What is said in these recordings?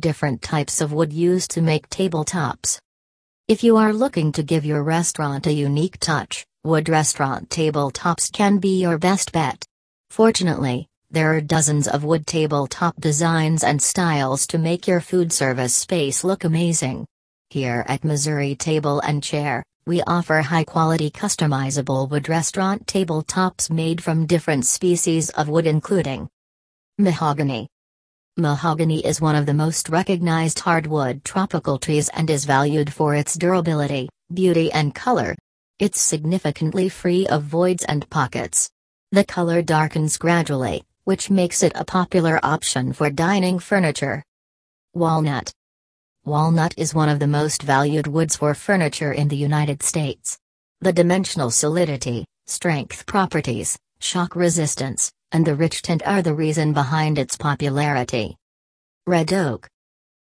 different types of wood used to make tabletops. If you are looking to give your restaurant a unique touch, wood restaurant tabletops can be your best bet. Fortunately, there are dozens of wood tabletop designs and styles to make your food service space look amazing. Here at Missouri Table and Chair, we offer high quality customizable wood restaurant tabletops made from different species of wood, including mahogany. Mahogany is one of the most recognized hardwood tropical trees and is valued for its durability, beauty, and color. It's significantly free of voids and pockets. The color darkens gradually, which makes it a popular option for dining furniture. Walnut. Walnut is one of the most valued woods for furniture in the United States. The dimensional solidity, strength properties, shock resistance, and the rich tint are the reason behind its popularity. Red oak.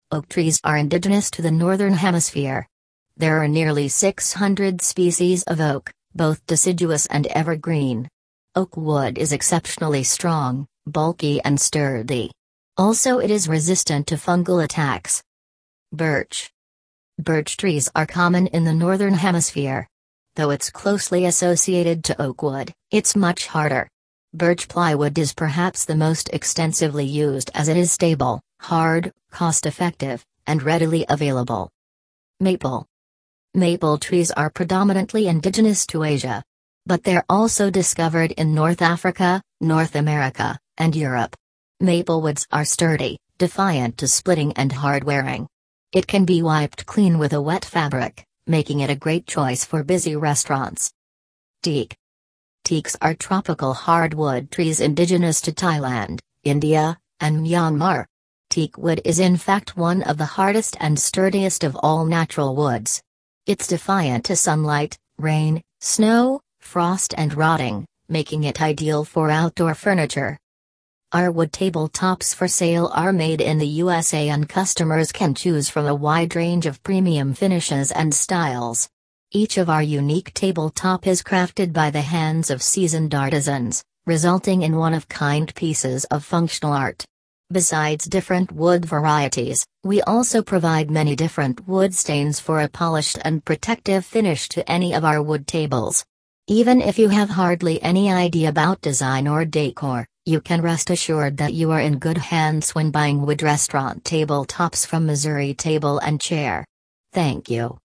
Oak trees are indigenous to the Northern Hemisphere. There are nearly 600 species of oak, both deciduous and evergreen. Oak wood is exceptionally strong, bulky and sturdy. Also it is resistant to fungal attacks. Birch. Birch trees are common in the northern hemisphere. Though it's closely associated to oak wood, it's much harder. Birch plywood is perhaps the most extensively used as it is stable, hard, cost-effective, and readily available. Maple. Maple trees are predominantly indigenous to Asia, but they're also discovered in North Africa, North America, and Europe. Maple woods are sturdy, defiant to splitting and hard wearing. It can be wiped clean with a wet fabric, making it a great choice for busy restaurants. Teak. Teaks are tropical hardwood trees indigenous to Thailand, India, and Myanmar. Teak wood is in fact one of the hardest and sturdiest of all natural woods. It's defiant to sunlight, rain, snow, frost and rotting, making it ideal for outdoor furniture. Our wood tabletops for sale are made in the USA and customers can choose from a wide range of premium finishes and styles. Each of our unique tabletop is crafted by the hands of seasoned artisans, resulting in one-of-kind pieces of functional art. Besides different wood varieties, we also provide many different wood stains for a polished and protective finish to any of our wood tables. Even if you have hardly any idea about design or decor, you can rest assured that you are in good hands when buying wood restaurant tabletops from Missouri Table and Chair. Thank you.